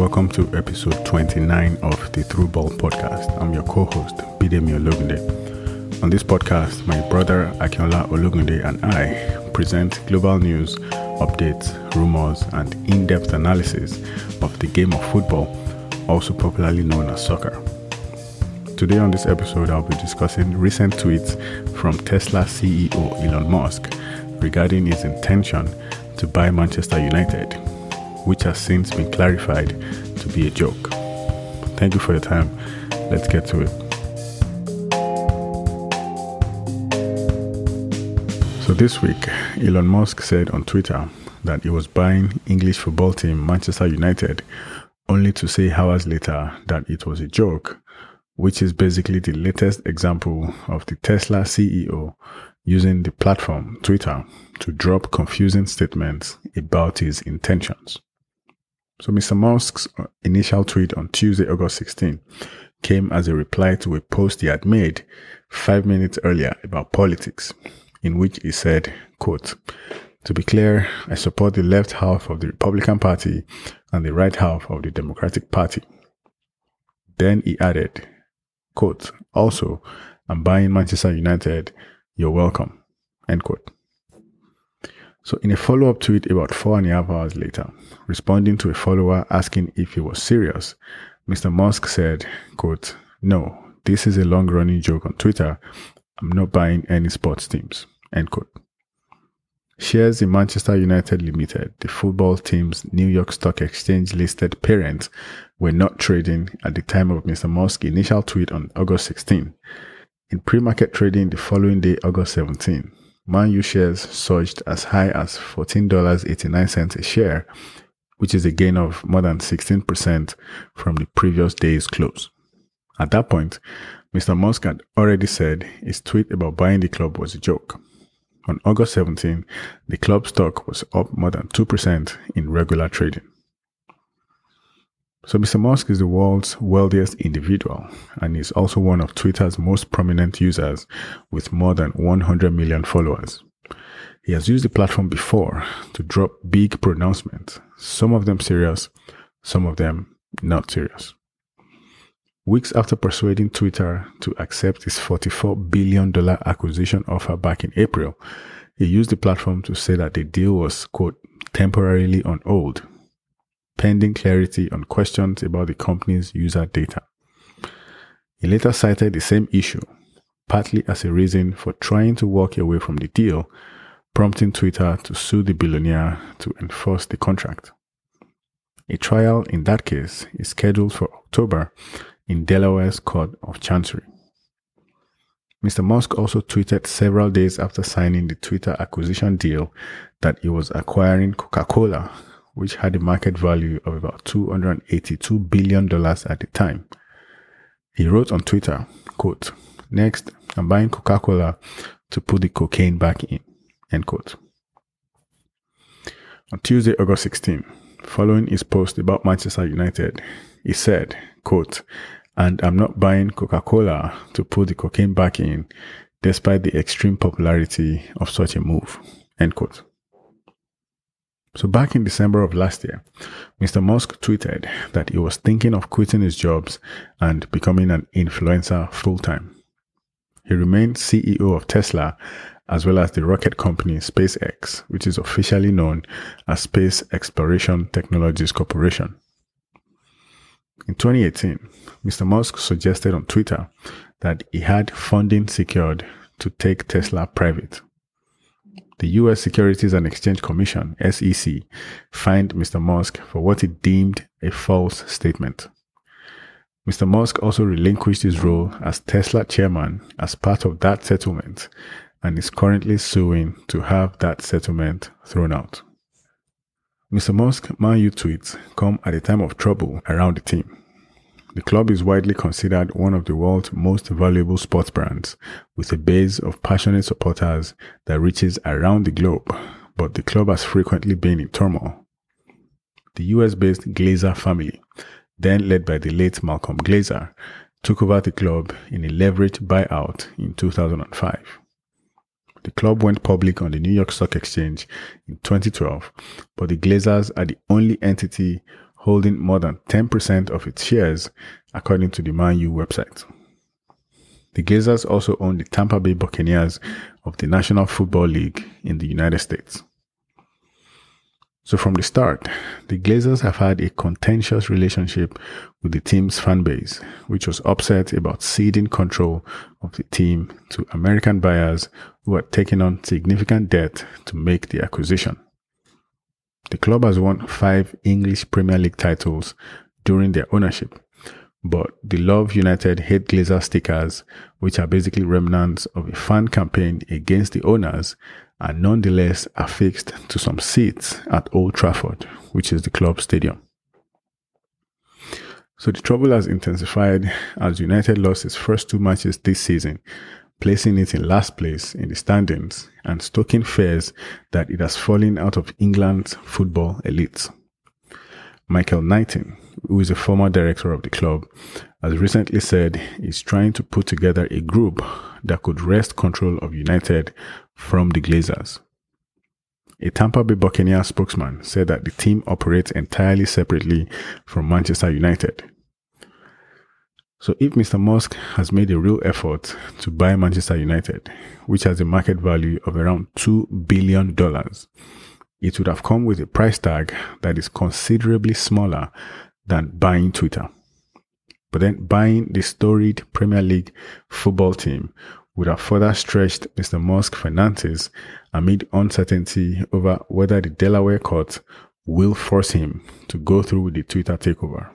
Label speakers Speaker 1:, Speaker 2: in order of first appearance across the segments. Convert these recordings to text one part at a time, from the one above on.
Speaker 1: welcome to episode 29 of the Through Ball podcast. I'm your co host, Bidemi Ologunde. On this podcast, my brother Akinola Ologunde and I present global news, updates, rumors, and in depth analysis of the game of football, also popularly known as soccer. Today, on this episode, I'll be discussing recent tweets from Tesla CEO Elon Musk regarding his intention to buy Manchester United, which has since been clarified to be a joke. Thank you for your time. Let's get to it. So, this week, Elon Musk said on Twitter that he was buying English football team Manchester United, only to say hours later that it was a joke, which is basically the latest example of the Tesla CEO using the platform Twitter to drop confusing statements about his intentions. So Mr. Musk's initial tweet on Tuesday, August 16 came as a reply to a post he had made five minutes earlier about politics, in which he said, quote, to be clear, I support the left half of the Republican Party and the right half of the Democratic Party. Then he added, quote, also, I'm buying Manchester United. You're welcome, end quote. So, in a follow up tweet about four and a half hours later, responding to a follower asking if he was serious, Mr. Musk said, quote, No, this is a long running joke on Twitter. I'm not buying any sports teams, end quote. Shares in Manchester United Limited, the football team's New York Stock Exchange listed parent, were not trading at the time of Mr. Musk's initial tweet on August 16. In pre market trading the following day, August 17, Man U shares surged as high as $14.89 a share, which is a gain of more than 16% from the previous day's close. At that point, Mr. Musk had already said his tweet about buying the club was a joke. On August 17, the club stock was up more than 2% in regular trading. So Mr. Musk is the world's wealthiest individual and is also one of Twitter's most prominent users with more than 100 million followers. He has used the platform before to drop big pronouncements, some of them serious, some of them not serious. Weeks after persuading Twitter to accept his $44 billion acquisition offer back in April, he used the platform to say that the deal was, quote, temporarily on hold pending clarity on questions about the company's user data. He later cited the same issue, partly as a reason for trying to walk away from the deal, prompting Twitter to sue the billionaire to enforce the contract. A trial in that case is scheduled for October in Delaware's Court of Chancery. Mr. Musk also tweeted several days after signing the Twitter acquisition deal that he was acquiring Coca Cola which had a market value of about $282 billion at the time. He wrote on Twitter, quote, Next, I'm buying Coca-Cola to put the cocaine back in, end quote. On Tuesday, August 16, following his post about Manchester United, he said, quote, and I'm not buying Coca-Cola to put the cocaine back in, despite the extreme popularity of such a move, end quote. So back in December of last year, Mr. Musk tweeted that he was thinking of quitting his jobs and becoming an influencer full time. He remained CEO of Tesla as well as the rocket company SpaceX, which is officially known as Space Exploration Technologies Corporation. In 2018, Mr. Musk suggested on Twitter that he had funding secured to take Tesla private the US Securities and Exchange Commission, SEC, fined Mr. Musk for what it deemed a false statement. Mr. Musk also relinquished his role as Tesla chairman as part of that settlement and is currently suing to have that settlement thrown out. Mr. Musk Man U tweets come at a time of trouble around the team. The club is widely considered one of the world's most valuable sports brands, with a base of passionate supporters that reaches around the globe, but the club has frequently been in turmoil. The US based Glazer family, then led by the late Malcolm Glazer, took over the club in a leveraged buyout in 2005. The club went public on the New York Stock Exchange in 2012, but the Glazers are the only entity holding more than 10% of its shares, according to the Man U website. The Glazers also own the Tampa Bay Buccaneers of the National Football League in the United States. So from the start, the Glazers have had a contentious relationship with the team's fan base, which was upset about ceding control of the team to American buyers who had taken on significant debt to make the acquisition. The club has won five English Premier League titles during their ownership, but the Love United Hate Glazer stickers, which are basically remnants of a fan campaign against the owners, are nonetheless affixed to some seats at Old Trafford, which is the club stadium. So the trouble has intensified as United lost its first two matches this season, placing it in last place in the standings and stoking fears that it has fallen out of England's football elite. Michael Knighton, who is a former director of the club, has recently said he's trying to put together a group that could wrest control of United from the Glazers. A Tampa Bay Buccaneers spokesman said that the team operates entirely separately from Manchester United. So if Mr. Musk has made a real effort to buy Manchester United, which has a market value of around $2 billion, it would have come with a price tag that is considerably smaller than buying Twitter. But then buying the storied Premier League football team would have further stretched Mr. Musk's finances amid uncertainty over whether the Delaware court will force him to go through with the Twitter takeover.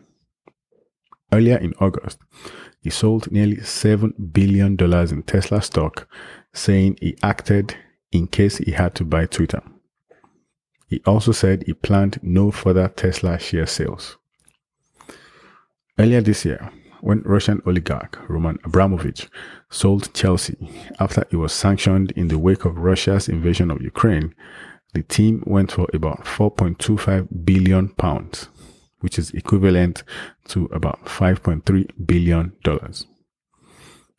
Speaker 1: Earlier in August, he sold nearly $7 billion in Tesla stock, saying he acted in case he had to buy Twitter. He also said he planned no further Tesla share sales. Earlier this year, when Russian oligarch Roman Abramovich sold Chelsea after it was sanctioned in the wake of Russia's invasion of Ukraine, the team went for about 4.25 billion pounds, which is equivalent to about 5.3 billion dollars.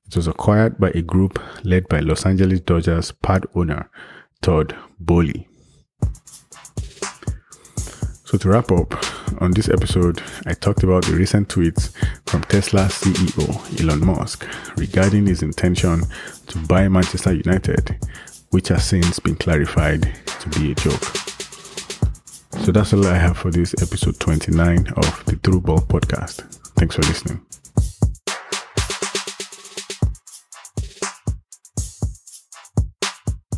Speaker 1: It was acquired by a group led by Los Angeles Dodgers part owner Todd Boehly. So to wrap up, on this episode, I talked about the recent tweets from Tesla CEO Elon Musk regarding his intention to buy Manchester United, which has since been clarified to be a joke. So that's all I have for this episode 29 of the Through Ball podcast. Thanks for listening.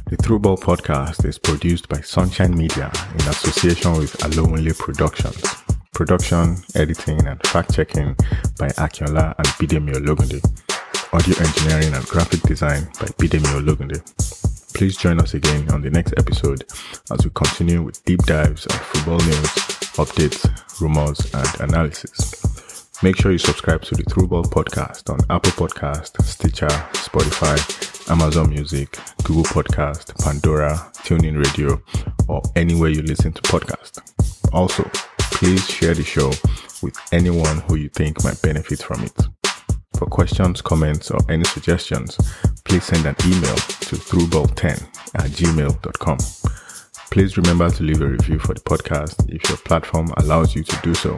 Speaker 1: The Throughball podcast is produced by Sunshine Media in association with Alowinle Productions. Production, editing, and fact checking by Akinola and Bidemi Ologunde. Audio engineering and graphic design by Bidemi Ologunde. Please join us again on the next episode as we continue with deep dives on football news, updates, rumors, and analysis. Make sure you subscribe to the Throughball podcast on Apple Podcast, Stitcher, Spotify, Amazon Music, Google Podcast, Pandora, TuneIn Radio, or anywhere you listen to podcasts. Also, please share the show with anyone who you think might benefit from it. For questions, comments, or any suggestions, please send an email to throughball10 at gmail.com. Please remember to leave a review for the podcast if your platform allows you to do so.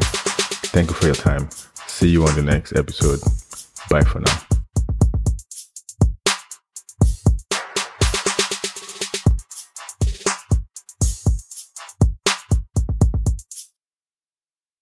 Speaker 1: Thank you for your time. See you on the next episode. Bye for now.